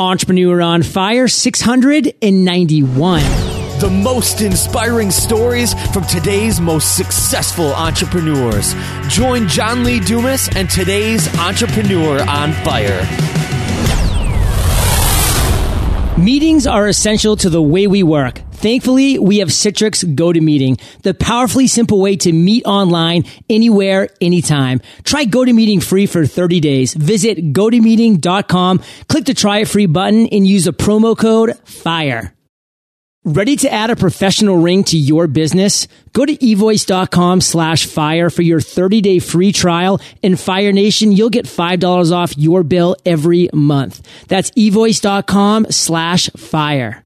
Entrepreneur on Fire 691. The most inspiring stories from today's most successful entrepreneurs. Join John Lee Dumas and today's Entrepreneur on Fire. Meetings are essential to the way we work. Thankfully, we have Citrix GoToMeeting, the powerfully simple way to meet online anywhere, anytime. Try GoToMeeting free for 30 days. Visit gotomeeting.com, click the try it free button and use a promo code FIRE. Ready to add a professional ring to your business? Go to evoice.com slash fire for your 30 day free trial and Fire Nation, you'll get $5 off your bill every month. That's evoice.com slash fire.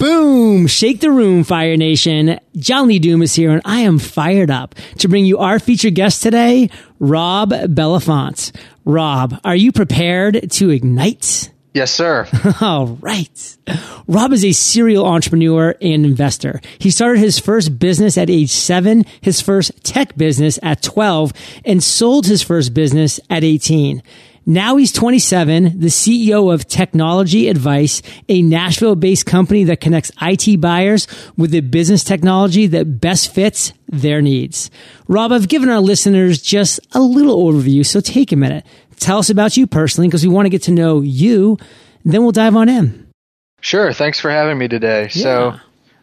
Boom! Shake the room, Fire Nation. John Lee Dumas is here and I am fired up to bring you our featured guest today, Rob Bellenfant. Rob, are you prepared to ignite? Yes, sir. All right. Rob is a serial entrepreneur and investor. He started his first business at age seven, his first tech business at 12, and sold his first business at 18. Now he's 27, the CEO of Technology Advice, a Nashville based company that connects IT buyers with the business technology that best fits their needs. Rob, I've given our listeners just a little overview, so take a minute. Tell us about you personally because we want to get to know you. Then we'll dive on in. Sure. Thanks for having me today. Yeah. So,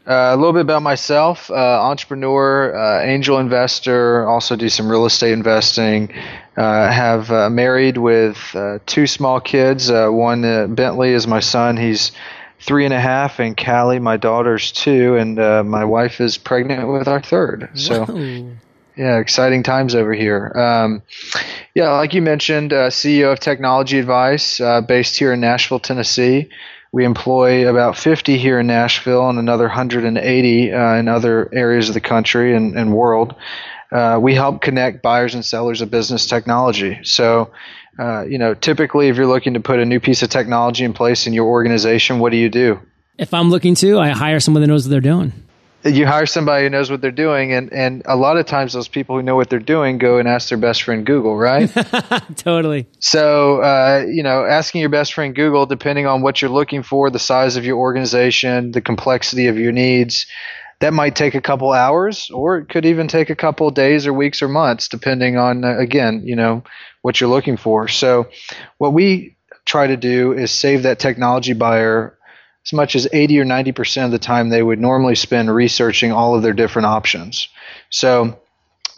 uh, a little bit about myself uh, entrepreneur, uh, angel investor, also do some real estate investing. Uh, have uh, married with uh, two small kids. one, Bentley, is my son. He's three and a half, and Callie, my daughter's two, and my wife is pregnant with our third. So, Whoa. Yeah, exciting times over here. Um, yeah, like you mentioned, uh, CEO of Technology Advice, uh, based here in Nashville, Tennessee. We employ about 50 here in Nashville and another 180 uh, in other areas of the country and, and world. Uh, we help connect buyers and sellers of business technology. So, uh, you know, typically, if you're looking to put a new piece of technology in place in your organization, what do you do? If I'm looking to, I hire someone that knows what they're doing you hire somebody who knows what they're doing and and a lot of times those people who know what they're doing go and ask their best friend google right? Totally. So uh, you know asking your best friend google depending on what you're looking for the size of your organization the complexity of your needs that might take a couple hours or it could even take a couple days or weeks or months depending on uh, again you know what you're looking for. So what we try to do is save that technology buyer as much as 80 or 90% of the time they would normally spend researching all of their different options. So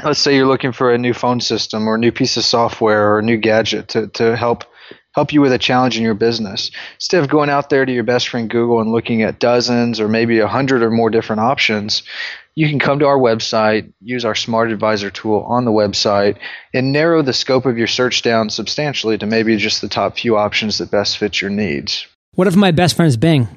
let's say you're looking for a new phone system or a new piece of software or a new gadget to, to help help you with a challenge in your business. Instead of going out there to your best friend Google and looking at dozens or maybe a hundred or more different options, you can come to our website, use our Smart Advisor tool on the website, and narrow the scope of your search down substantially to maybe just the top few options that best fit your needs. What if my best friend's Bing?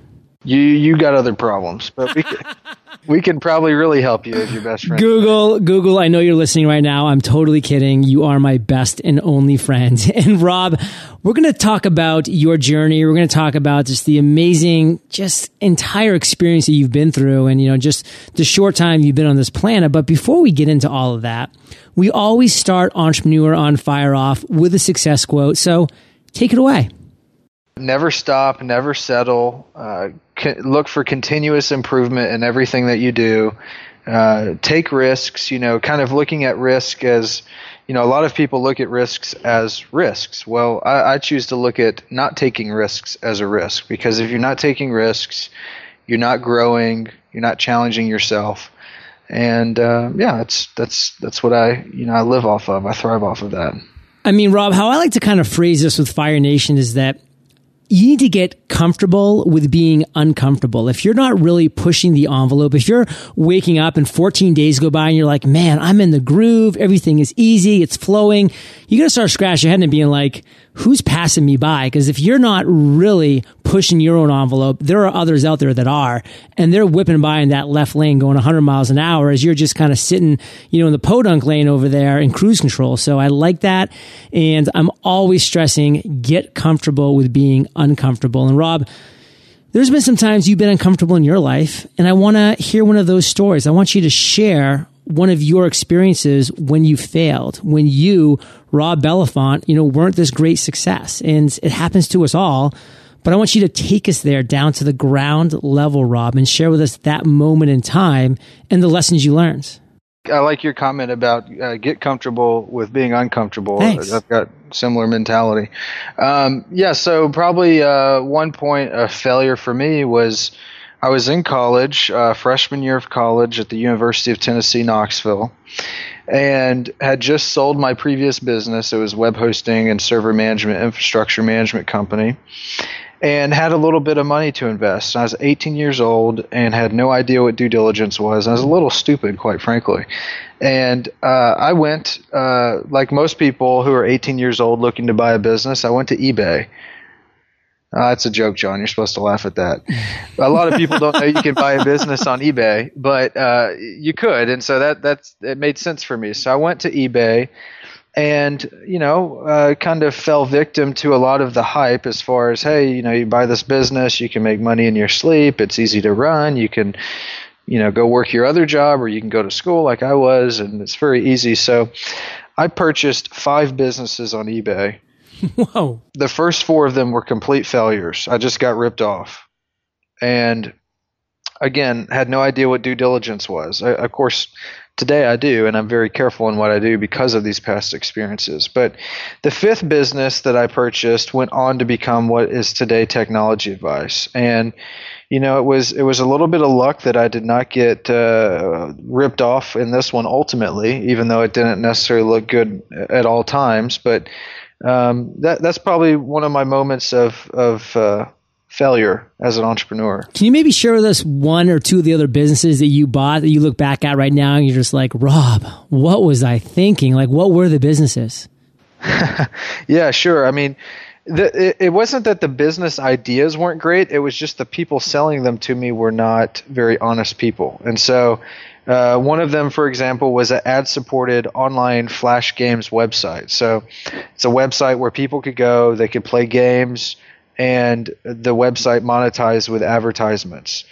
You you got other problems, but we can, we can probably really help you if your best friend. Google, Google. I know you're listening right now. I'm totally kidding. You are my best and only friend. And Rob, we're going to talk about your journey. We're going to talk about just the amazing, just entire experience that you've been through, and you know, just the short time you've been on this planet. But before we get into all of that, we always start Entrepreneur on Fire off with a success quote. So take it away. Never stop, never settle. Uh, look for continuous improvement in everything that you do. Uh, take risks. You know, kind of looking at risk as, you know, a lot of people look at risks as risks. Well, I, I choose to look at not taking risks as a risk because if you're not taking risks, you're not growing, you're not challenging yourself, and uh, yeah, that's that's that's what I you know I live off of. I thrive off of that. I mean, Rob, how I like to kind of phrase this with Fire Nation is that you need to get comfortable with being uncomfortable. If you're not really pushing the envelope, if you're waking up and 14 days go by and you're like, man, I'm in the groove, everything is easy, it's flowing, You're going to start scratching your head and being like, who's passing me by? Because if you're not really pushing your own envelope, there are others out there that are, and they're whipping by in that left lane going 100 miles an hour as you're just kind of sitting, you know, in the podunk lane over there in cruise control. So I like that. And I'm always stressing get comfortable with being uncomfortable. And Rob, there's been some times you've been uncomfortable in your life, and I want to hear one of those stories. I want you to share one of your experiences when you failed, when you, Rob Bellenfant, you know, weren't this great success. And it happens to us all. But I want you to take us there down to the ground level, Rob, and share with us that moment in time and the lessons you learned. I like your comment about uh, get comfortable with being uncomfortable. Thanks. I've got similar mentality. Um, yeah, so probably uh, one point of failure for me was I was in college, uh, freshman year of college at the University of Tennessee, Knoxville, and had just sold my previous business. It was web hosting and server management, infrastructure management company and had a little bit of money to invest. I was 18 years old and had no idea what due diligence was. I was a little stupid, quite frankly. And uh, I went, uh, like most people who are 18 years old looking to buy a business, I went to eBay. Uh, that's a joke, John. You're supposed to laugh at that. A lot of people don't know you can buy a business on eBay, but uh, you could, and so that that's it made sense for me. So I went to eBay and you know uh, kind of fell victim to a lot of the hype as far as hey you know you buy this business you can make money in your sleep it's easy to run you can you know go work your other job or you can go to school like i was and it's very easy so i purchased five businesses on ebay whoa. The first four of them were complete failures. I just got ripped off. And again had no idea what due diligence was. I, of course Today I do, and I'm very careful in what I do because of these past experiences. But the fifth business that I purchased went on to become what is today Technology Advice, and you know it was it was a little bit of luck that I did not get uh, ripped off in this one ultimately, even though it didn't necessarily look good at all times. But um, that that's probably one of my moments of of uh, failure as an entrepreneur. Can you maybe share with us one or two of the other businesses that you bought that you look back at right now and you're just like, Rob, what was I thinking? Like, what were the businesses? yeah, sure. I mean, the, it, it, wasn't that the business ideas weren't great. It was just the people selling them to me were not very honest people. And so, uh, one of them, for example, was an ad supported online flash games website. So, it's a website where people could go, they could play games and the website monetized with advertisements.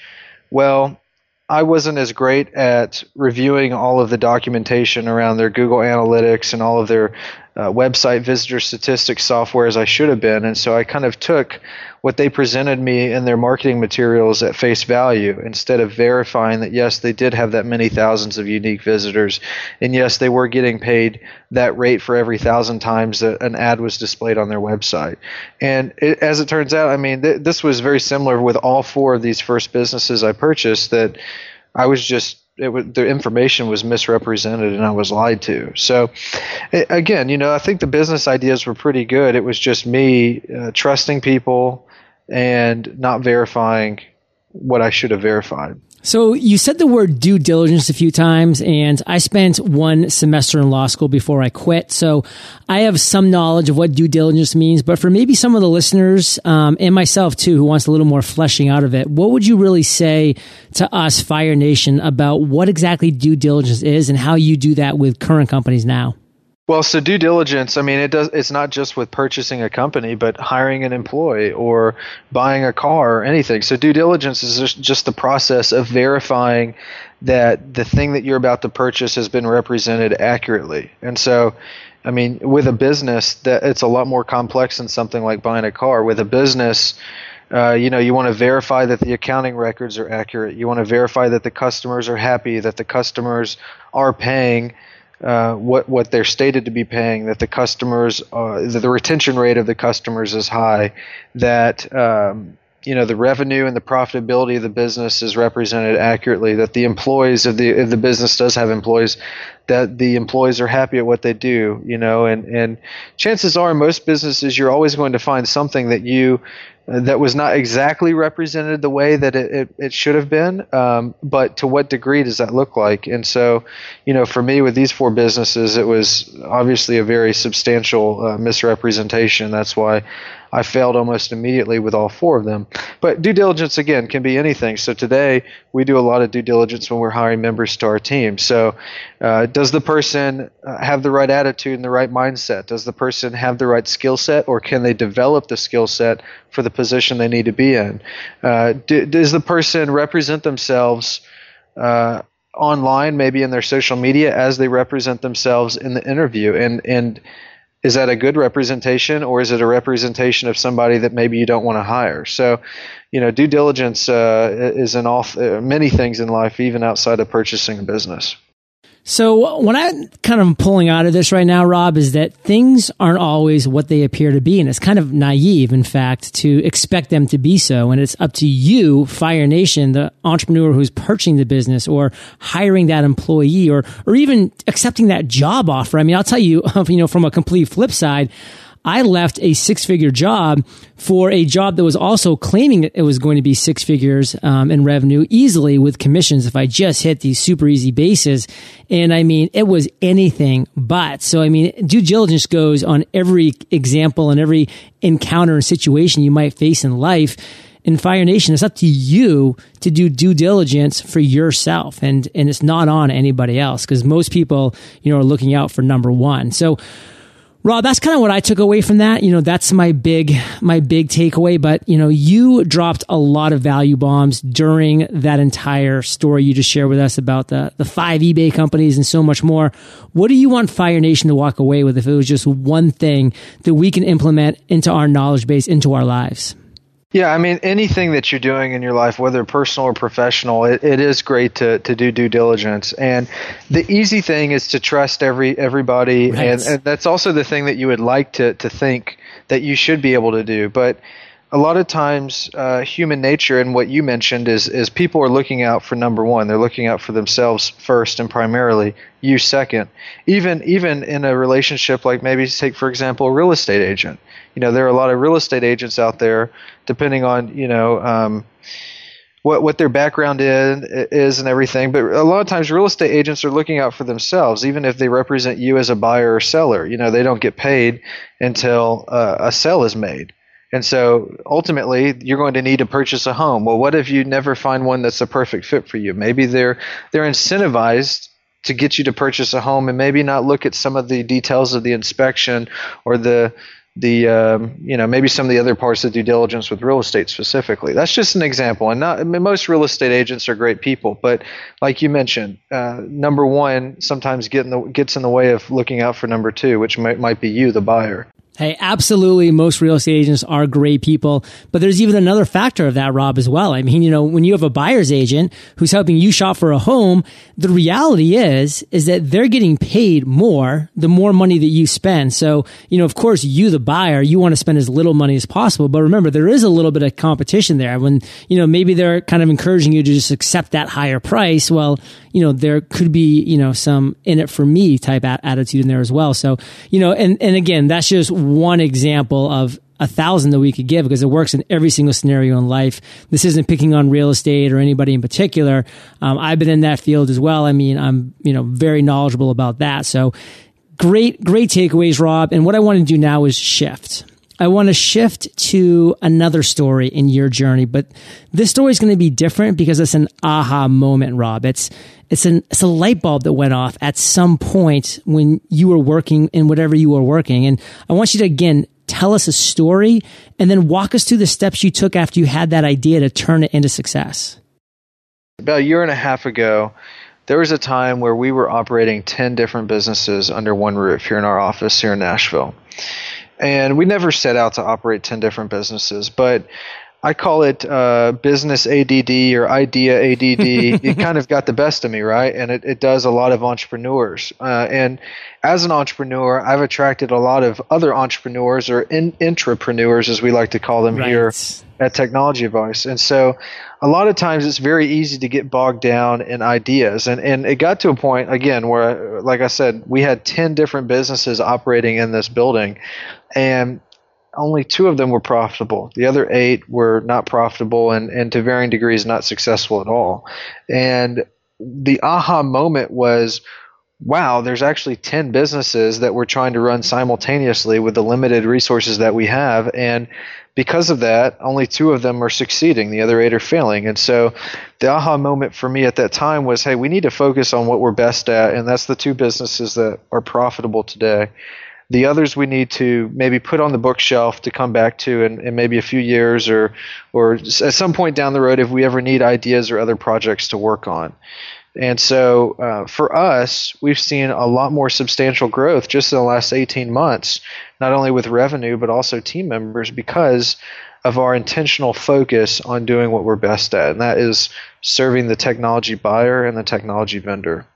Well, I wasn't as great at reviewing all of the documentation around their Google Analytics and all of their uh, website visitor statistics software as I should have been. And so I kind of took what they presented me in their marketing materials at face value instead of verifying that, yes, they did have that many thousands of unique visitors. And yes, they were getting paid that rate for every thousand times that an ad was displayed on their website. And it, as it turns out, I mean, th- this was very similar with all four of these first businesses I purchased that I was just was, the information was misrepresented and I was lied to. So, again, you know, I think the business ideas were pretty good. It was just me uh, trusting people and not verifying what I should have verified. So you said the word due diligence a few times, and I spent one semester in law school before I quit. So I have some knowledge of what due diligence means, but for maybe some of the listeners um, and myself too, who wants a little more fleshing out of it, what would you really say to us, Fire Nation, about what exactly due diligence is and how you do that with current companies now? Well, so due diligence, I mean, it does. It's not just with purchasing a company, but hiring an employee or buying a car or anything. So due diligence is just, just the process of verifying that the thing that you're about to purchase has been represented accurately. And so, I mean, with a business, that it's a lot more complex than something like buying a car. With a business, uh, you know, you want to verify that the accounting records are accurate. You want to verify that the customers are happy, that the customers are paying uh, what what they're stated to be paying, that the customers, uh, that the retention rate of the customers is high, that um, you know the revenue and the profitability of the business is represented accurately, that the employees of the if the business does have employees, that the employees are happy at what they do, you know, and and chances are in most businesses you're always going to find something that you that was not exactly represented the way that it, it, it should have been. Um, but to what degree does that look like? And so, you know, for me with these four businesses, it was obviously a very substantial uh, misrepresentation. That's why I failed almost immediately with all four of them. But due diligence, again, can be anything. So today, we do a lot of due diligence when we're hiring members to our team. So, uh, does the person uh, have the right attitude and the right mindset? Does the person have the right skill set, or can they develop the skill set for the position they need to be in? Uh, do, does the person represent themselves? Uh, online, maybe in their social media, as they represent themselves in the interview. And and is that a good representation, or is it a representation of somebody that maybe you don't want to hire? So, you know, due diligence uh, is in all many things in life, even outside of purchasing a business. So what I'm kind of pulling out of this right now, Rob, is that things aren't always what they appear to be. And it's kind of naive, in fact, to expect them to be so. And it's up to you, Fire Nation, the entrepreneur who's purchasing the business or hiring that employee or, or even accepting that job offer. I mean, I'll tell you, you know, from a complete flip side, I left a six figure job for a job that was also claiming it was going to be six figures um, in revenue easily with commissions if I just hit these super easy bases. And I mean, it was anything but. So, I mean, due diligence goes on every example and every encounter and situation you might face in life in Fire Nation, it's up to you to do due diligence for yourself, and and it's not on anybody else because most people, you know, are looking out for number one. So, Rob, that's kind of what I took away from that. You know, that's my big, my big takeaway. But, you know, you dropped a lot of value bombs during that entire story you just shared with us about the, the five eBay companies and so much more. What do you want Fire Nation to walk away with if it was just one thing that we can implement into our knowledge base, into our lives? Yeah, I mean, anything that you're doing in your life, whether personal or professional, it, it is great to, to do due diligence. And the easy thing is to trust every everybody, right. and, and that's also the thing that you would like to to think that you should be able to do. But a lot of times uh, human nature and what you mentioned is is people are looking out for number one they're looking out for themselves first and primarily you second even even in a relationship like maybe take for example a real estate agent you know there are a lot of real estate agents out there depending on you know um, what what their background is, is and everything. But a lot of times, real estate agents are looking out for themselves, even if they represent you as a buyer or seller. You know, they don't get paid until uh, a sale is made. And so ultimately, you're going to need to purchase a home. Well, what if you never find one that's a perfect fit for you? Maybe they're they're incentivized to get you to purchase a home and maybe not look at some of the details of the inspection or the the um, you know maybe some of the other parts of due diligence with real estate specifically. That's just an example, and not I mean, most real estate agents are great people, but like you mentioned, uh, number one sometimes get in the, gets in the way of looking out for number two, which might might be you, the buyer. Hey, absolutely. Most real estate agents are great people, but there's even another factor of that, Rob, as well. I mean, you know, when you have a buyer's agent who's helping you shop for a home, the reality is, is that they're getting paid more the more money that you spend. So, you know, of course, you, the buyer, you want to spend as little money as possible. But remember, there is a little bit of competition there when, you know, maybe they're kind of encouraging you to just accept that higher price. Well, you know, there could be, you know, some in it for me type attitude in there as well. So, you know, and, and again, that's just one example of a thousand that we could give because it works in every single scenario in life. This isn't picking on real estate or anybody in particular. Um, I've been in that field as well. I mean, I'm, you know, very knowledgeable about that. So great, great takeaways, Rob. And what I want to do now is shift. I want to shift to another story in your journey, but this story is going to be different because it's an aha moment, Rob. It's, it's an, it's a light bulb that went off at some point when you were working in whatever you were working. And I want you to again, tell us a story and then walk us through the steps you took after you had that idea to turn it into success. About a year and a half ago, there was a time where we were operating 10 different businesses under one roof here in our office here in Nashville. And we never set out to operate 10 different businesses, but I call it uh, business ADD or idea ADD. it kind of got the best of me, right? And it, it does a lot of entrepreneurs. Uh, and as an entrepreneur, I've attracted a lot of other entrepreneurs or in, intrapreneurs, as we like to call them right. here at Technology Advice. And so a lot of times it's very easy to get bogged down in ideas. And, and it got to a point, again, where, like I said, we had 10 different businesses operating in this building. And only two of them were profitable. The other eight were not profitable and, and to varying degrees not successful at all. And the aha moment was wow, there's actually 10 businesses that we're trying to run simultaneously with the limited resources that we have. And because of that, only two of them are succeeding, the other eight are failing. And so the aha moment for me at that time was hey, we need to focus on what we're best at, and that's the two businesses that are profitable today. The others we need to maybe put on the bookshelf to come back to in, in maybe a few years or or at some point down the road if we ever need ideas or other projects to work on. And so uh, for us, we've seen a lot more substantial growth just in the last 18 months, not only with revenue, but also team members because of our intentional focus on doing what we're best at, and that is serving the technology buyer and the technology vendor.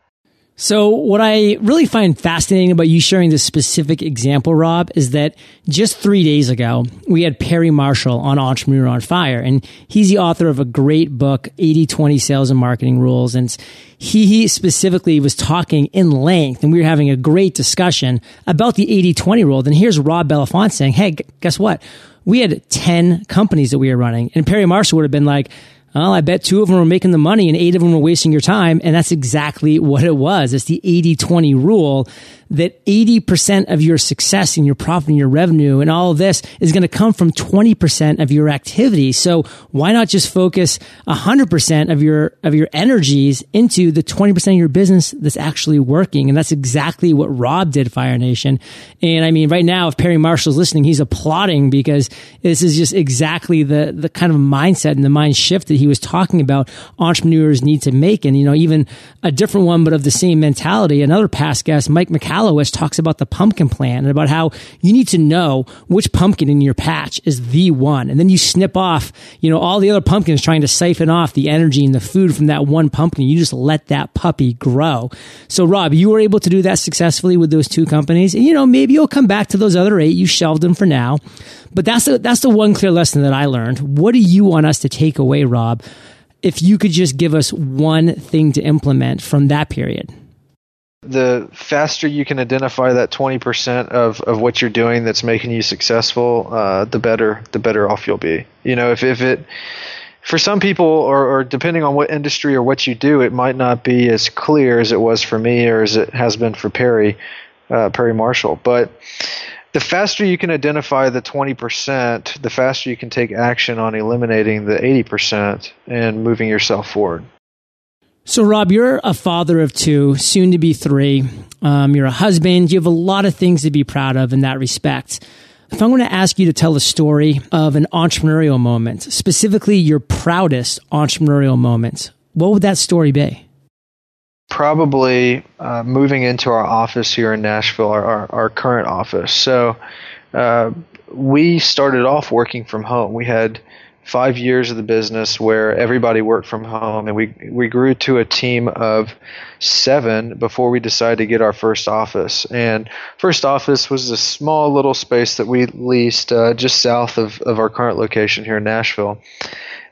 So, what I really find fascinating about you sharing this specific example, Rob, is that just three days ago, we had Perry Marshall on Entrepreneur on Fire, and he's the author of a great book, 80 20 Sales and Marketing Rules. And he, specifically was talking in length, and we were having a great discussion about the 80 20 rule. And here's Rob Bellenfant saying, Hey, guess what? We had 10 companies that we were running, and Perry Marshall would have been like, well, I bet two of them were making the money and eight of them were wasting your time. And that's exactly what it was. It's the 80 20 rule that 80% of your success and your profit and your revenue and all of this is going to come from 20% of your activity. So why not just focus 100% of your, of your energies into the 20% of your business that's actually working? And that's exactly what Rob did, Fire Nation. And I mean, right now, if Perry Marshall's listening, he's applauding because this is just exactly the, the kind of mindset and the mind shift that he was talking about entrepreneurs need to make. And, you know, even a different one, but of the same mentality. Another past guest, Mike McCallum, Mallowis talks about the pumpkin plan and about how you need to know which pumpkin in your patch is the one. And then you snip off, you know, all the other pumpkins trying to siphon off the energy and the food from that one pumpkin. You just let that puppy grow. So Rob, you were able to do that successfully with those two companies. And, you know, maybe you'll come back to those other eight. You shelved them for now. But that's the, that's the one clear lesson that I learned. What do you want us to take away, Rob? If you could just give us one thing to implement from that period the faster you can identify that 20% of, of what you're doing that's making you successful, uh, the better the better off you'll be. You know, if, if it for some people or, or depending on what industry or what you do, it might not be as clear as it was for me or as it has been for Perry uh, Perry Marshall. But the faster you can identify the 20%, the faster you can take action on eliminating the 80% and moving yourself forward. So, Rob, you're a father of two, soon to be three. Um, you're a husband. You have a lot of things to be proud of in that respect. If I'm going to ask you to tell a story of an entrepreneurial moment, specifically your proudest entrepreneurial moment, what would that story be? Probably uh, moving into our office here in Nashville, our, our, our current office. So, uh, we started off working from home. We had five years of the business where everybody worked from home, and we we grew to a team of seven before we decided to get our first office. And first office was a small little space that we leased uh, just south of of our current location here in Nashville.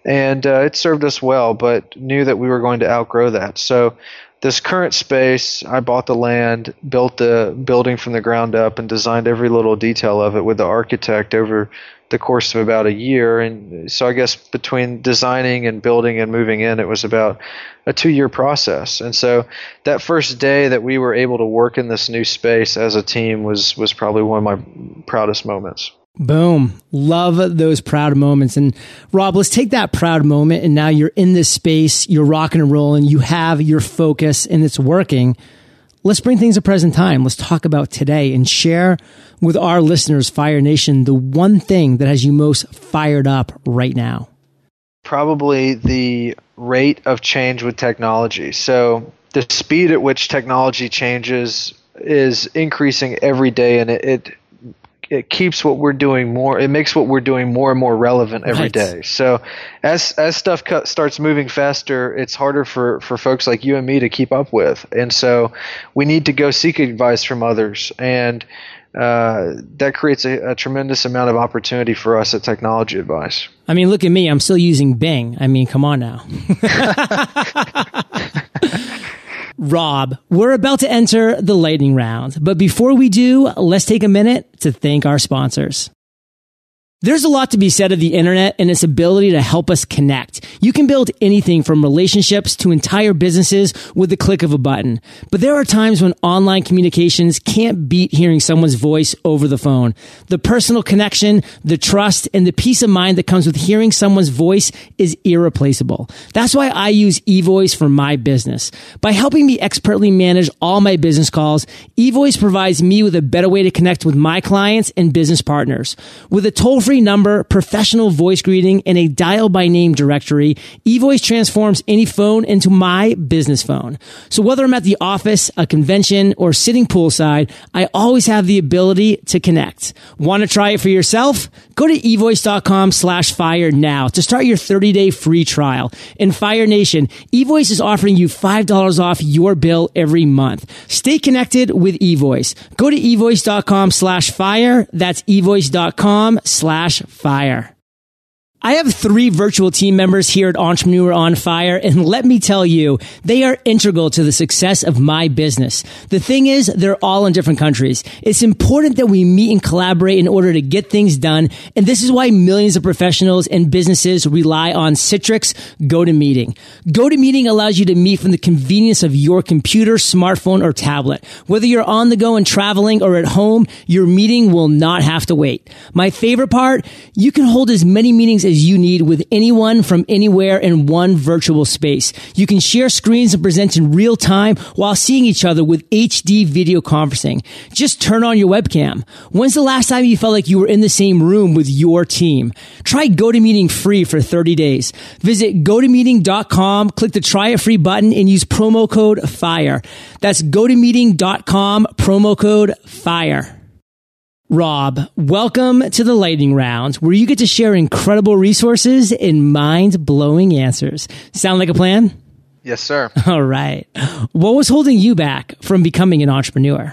And uh, it served us well, but knew that we were going to outgrow that. So this current space, I bought the land, built the building from the ground up, and designed every little detail of it with the architect over the course of about a year. And so I guess between designing and building and moving in, it was about a two year process. And so that first day that we were able to work in this new space as a team was, was probably one of my proudest moments. Boom. Love those proud moments. And Rob, let's take that proud moment. And now you're in this space, you're rocking and rolling, you have your focus and it's working. Let's bring things to present time. Let's talk about today and share with our listeners, Fire Nation, the one thing that has you most fired up right now. Probably the rate of change with technology. So the speed at which technology changes is increasing every day and it, it it keeps what we're doing more it makes what we're doing more and more relevant every right. day. so as as stuff cut, starts moving faster it's harder for for folks like you and me to keep up with. And so we need to go seek advice from others. And uh, that creates a, a, tremendous amount of opportunity for us at technology advice. I mean look at me. I'm still using bing. I mean come on now Rob, we're about to enter the lightning round, but before we do, let's take a minute to thank our sponsors. There's a lot to be said of the internet and its ability to help us connect. You can build anything from relationships to entire businesses with the click of a button. But there are times when online communications can't beat hearing someone's voice over the phone. The personal connection, the trust, and the peace of mind that comes with hearing someone's voice is irreplaceable. That's why I use eVoice for my business. By helping me expertly manage all my business calls, eVoice provides me with a better way to connect with my clients and business partners. With a toll free number, professional voice greeting, and a dial by name directory, eVoice transforms any phone into my business phone. So whether I'm at the office, a convention, or sitting poolside, I always have the ability to connect. Want to try it for yourself? Go to evoice.com slash fire now to start your 30 day free trial. In Fire Nation, eVoice is offering you $5 off your bill every month. Stay connected with eVoice. Go to evoice.com slash fire. That's evoice.com slash fire. I have three virtual team members here at Entrepreneur on Fire, and let me tell you, they are integral to the success of my business. The thing is, they're all in different countries. It's important that we meet and collaborate in order to get things done, and this is why millions of professionals and businesses rely on Citrix GoToMeeting. GoToMeeting allows you to meet from the convenience of your computer, smartphone, or tablet. Whether you're on the go and traveling or at home, your meeting will not have to wait. My favorite part, you can hold as many meetings you need with anyone from anywhere in one virtual space. You can share screens and present in real time while seeing each other with HD video conferencing. Just turn on your webcam. When's the last time you felt like you were in the same room with your team? Try GoToMeeting free for 30 days. Visit gotomeeting.com, click the try it free button and use promo code FIRE. That's gotomeeting.com, promo code FIRE. Rob, welcome to the lightning round where you get to share incredible resources and mind blowing answers. Sound like a plan? Yes, sir. All right. What was holding you back from becoming an entrepreneur?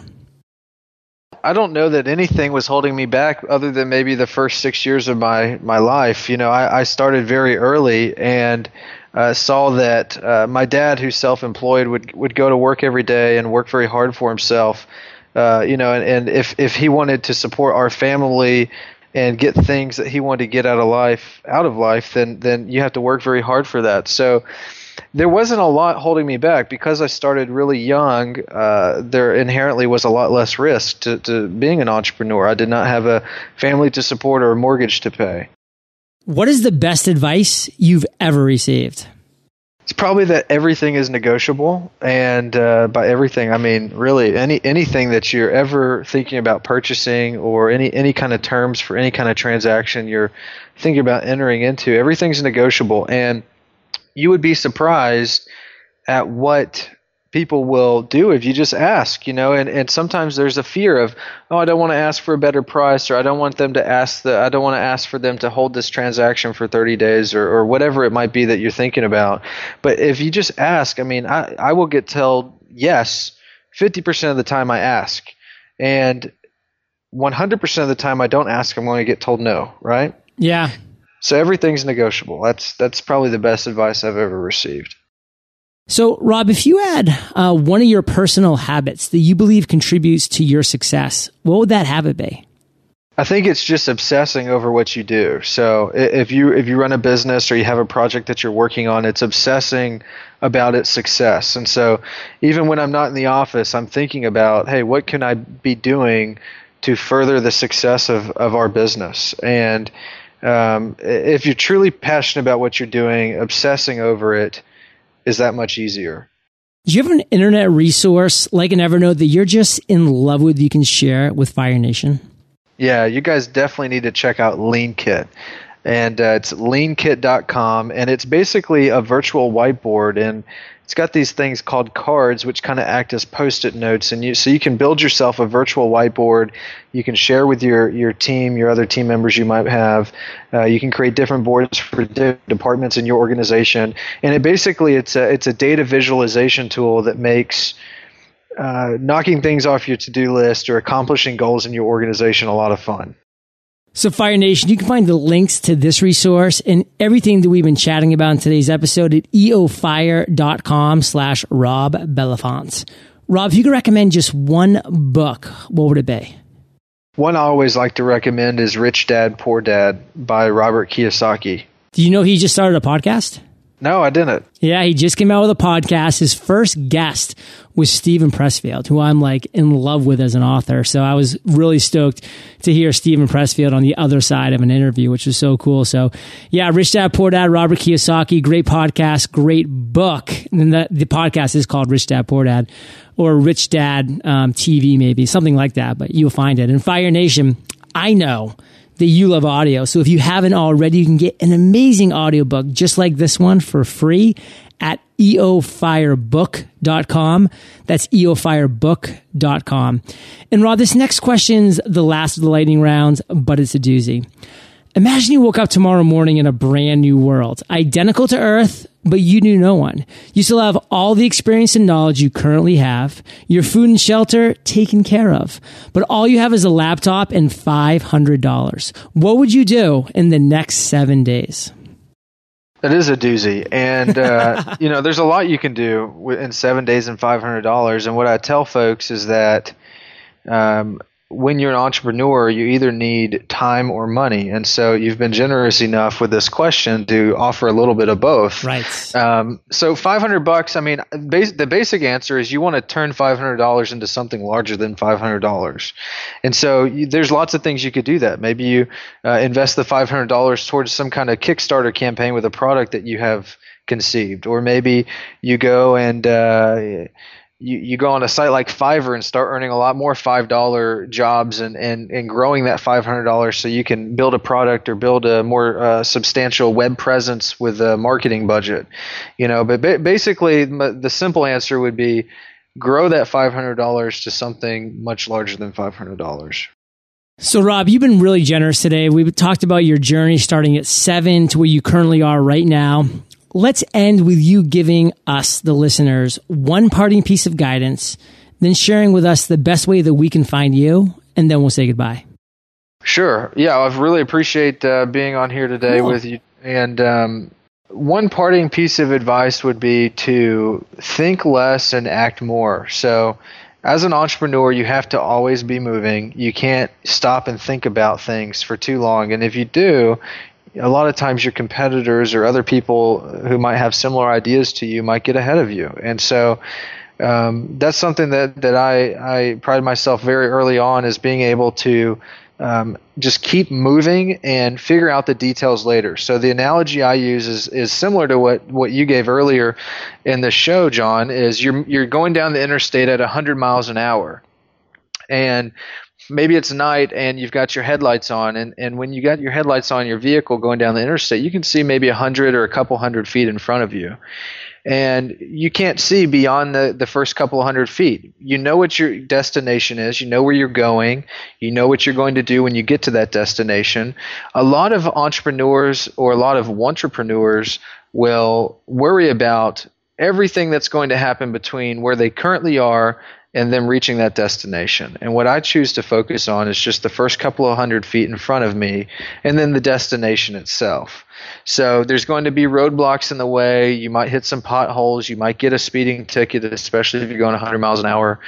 I don't know that anything was holding me back other than maybe the first six years of my, my life. You know, I, I started very early and uh, saw that uh, my dad, who's self employed, would, would go to work every day and work very hard for himself. Uh, you know, and, and if, if he wanted to support our family and get things that he wanted to get out of life out of life, then then you have to work very hard for that. So there wasn't a lot holding me back because I started really young. Uh, there inherently was a lot less risk to, to being an entrepreneur. I did not have a family to support or a mortgage to pay. What is the best advice you've ever received? It's probably that everything is negotiable, and uh, by everything I mean really any anything that you're ever thinking about purchasing or any any kind of terms for any kind of transaction you're thinking about entering into. Everything's negotiable, and you would be surprised at what people will do if you just ask, you know, and, and sometimes there's a fear of, oh, I don't want to ask for a better price or I don't want them to ask the I don't want to ask for them to hold this transaction for 30 days or, or whatever it might be that you're thinking about. But if you just ask, I mean, I, I will get told yes 50% of the time I ask. And 100% of the time I don't ask, I'm going to get told no, right? Yeah. So everything's negotiable. That's that's probably the best advice I've ever received. So, Rob, if you had uh, one of your personal habits that you believe contributes to your success, what would that habit be? I think it's just obsessing over what you do. So if you if you run a business or you have a project that you're working on, it's obsessing about its success. And so even when I'm not in the office, I'm thinking about, hey, what can I be doing to further the success of, of our business? And um, if you're truly passionate about what you're doing, obsessing over it is that much easier. Do you have an internet resource like an Evernote that you're just in love with you can share with Fire Nation? Yeah, you guys definitely need to check out LeanKit. And uh, it's leankit.com, and it's basically a virtual whiteboard. And it's got these things called cards, which kind of act as post-it notes, and you so you can build yourself a virtual whiteboard. You can share with your your team, your other team members you might have. Uh, you can create different boards for different departments in your organization, and it basically it's a it's a data visualization tool that makes uh, knocking things off your to-do list or accomplishing goals in your organization a lot of fun. So Fire Nation, you can find the links to this resource and everything that we've been chatting about in today's episode at eofire.com slash Rob Bellenfant. Rob, if you could recommend just one book, what would it be? One I always like to recommend is Rich Dad, Poor Dad by Robert Kiyosaki. Do you know he just started a podcast? No, I didn't. Yeah, he just came out with a podcast. His first guest was Steven Pressfield, who I'm like in love with as an author. So I was really stoked to hear Steven Pressfield on the other side of an interview, which was so cool. So yeah, Rich Dad Poor Dad, Robert Kiyosaki, great podcast, great book. And the, the podcast is called Rich Dad Poor Dad or Rich Dad um, TV, maybe something like that. But you'll find it. And Fire Nation, I know that you love audio. So if you haven't already, you can get an amazing audiobook just like this one for free at eofirebook.com. That's eofirebook.com. And Rob, this next question's the last of the lightning rounds, but it's a doozy. Imagine you woke up tomorrow morning in a brand new world, identical to Earth, but you knew no one. You still have all the experience and knowledge you currently have, your food and shelter taken care of, but all you have is a laptop and $500. What would you do in the next seven days? That is a doozy, and uh, you know, there's a lot you can do in seven days and five hundred dollars. And what I tell folks is that um, when you're an entrepreneur, you either need time or money. And so you've been generous enough with this question to offer a little bit of both. Right. Um, so 500 bucks, I mean, bas- the basic answer is you want to turn $500 into something larger than $500. And so you, there's lots of things you could do that. Maybe you uh, invest the $500 towards some kind of Kickstarter campaign with a product that you have conceived. Or maybe you go and, uh, you, you go on a site like Fiverr and start earning a lot more five dollar jobs and, and, and growing that five hundred dollars so you can build a product or build a more uh, substantial web presence with a marketing budget, you know. But ba- basically, the simple answer would be grow that five hundred dollars to something much larger than five hundred dollars. So, Rob, you've been really generous today. We've talked about your journey starting at seven to where you currently are right now let's end with you giving us, the listeners, one parting piece of guidance, then sharing with us the best way that we can find you, and then we'll say goodbye. Sure. Yeah, I really appreciate uh, being on here today cool. with you. And um, one parting piece of advice would be to think less and act more. So, as an entrepreneur, you have to always be moving. You can't stop and think about things for too long. And if you do, a lot of times your competitors or other people who might have similar ideas to you might get ahead of you. And so um, that's something that, that I, I pride myself very early on is being able to um, just keep moving and figure out the details later. So the analogy I use is, is similar to what, what you gave earlier in the show, John, is you're, you're going down the interstate at 100 miles an hour. And maybe it's night and you've got your headlights on and, and when you got your headlights on your vehicle going down the interstate you can see maybe a hundred or a couple hundred feet in front of you. And you can't see beyond the, the first couple hundred feet. You know what your destination is. You know where you're going. You know what you're going to do when you get to that destination. A lot of entrepreneurs or a lot of entrepreneurs will worry about everything that's going to happen between where they currently are and them reaching that destination. And what I choose to focus on is just the first couple of hundred feet in front of me and then the destination itself. So there's going to be roadblocks in the way. You might hit some potholes. You might get a speeding ticket, especially if you're going 100 miles an hour.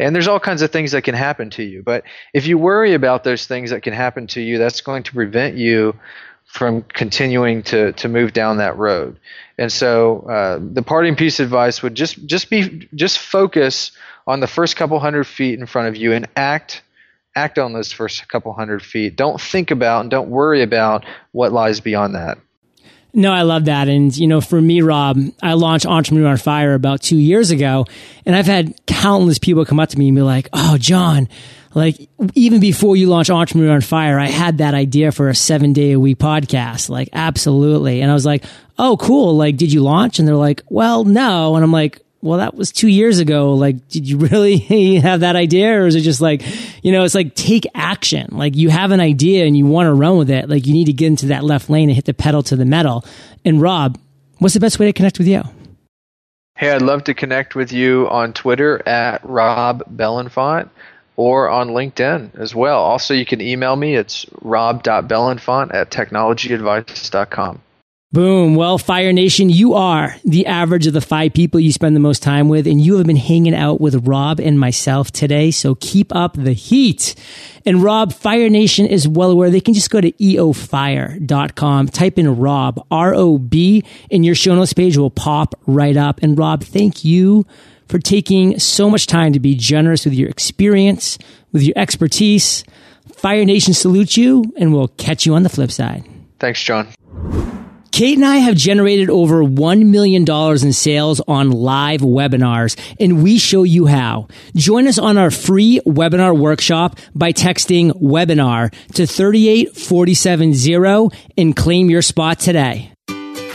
And there's all kinds of things that can happen to you. But if you worry about those things that can happen to you, that's going to prevent you from continuing to, to move down that road. And so uh, the parting piece advice would just just be just focus on the first couple hundred feet in front of you and act act on those first couple hundred feet. Don't think about and don't worry about what lies beyond that. No, I love that. And, you know, for me, Rob, I launched Entrepreneur on Fire about two years ago, and I've had countless people come up to me and be like, Oh, John, like even before you launch Entrepreneur on Fire, I had that idea for a seven day a week podcast. Like, absolutely. And I was like, Oh, cool. Like, did you launch? And they're like, Well, no. And I'm like, well, that was two years ago. Like, did you really have that idea? Or is it just like, you know, it's like take action. Like you have an idea and you want to run with it. Like you need to get into that left lane and hit the pedal to the metal. And Rob, what's the best way to connect with you? Hey, I'd love to connect with you on Twitter at Rob Bellenfant or on LinkedIn as well. Also, you can email me. It's rob.bellenfant at technologyadvice.com. Boom. Well, Fire Nation, you are the average of the five people you spend the most time with, and you have been hanging out with Rob and myself today. So keep up the heat. And Rob, Fire Nation is well aware they can just go to eofire.com, type in Rob, R O B, and your show notes page will pop right up. And Rob, thank you for taking so much time to be generous with your experience, with your expertise. Fire Nation salutes you, and we'll catch you on the flip side. Thanks, John. Kate and I have generated over $1 million in sales on live webinars, and we show you how. Join us on our free webinar workshop by texting webinar to 38470 and claim your spot today.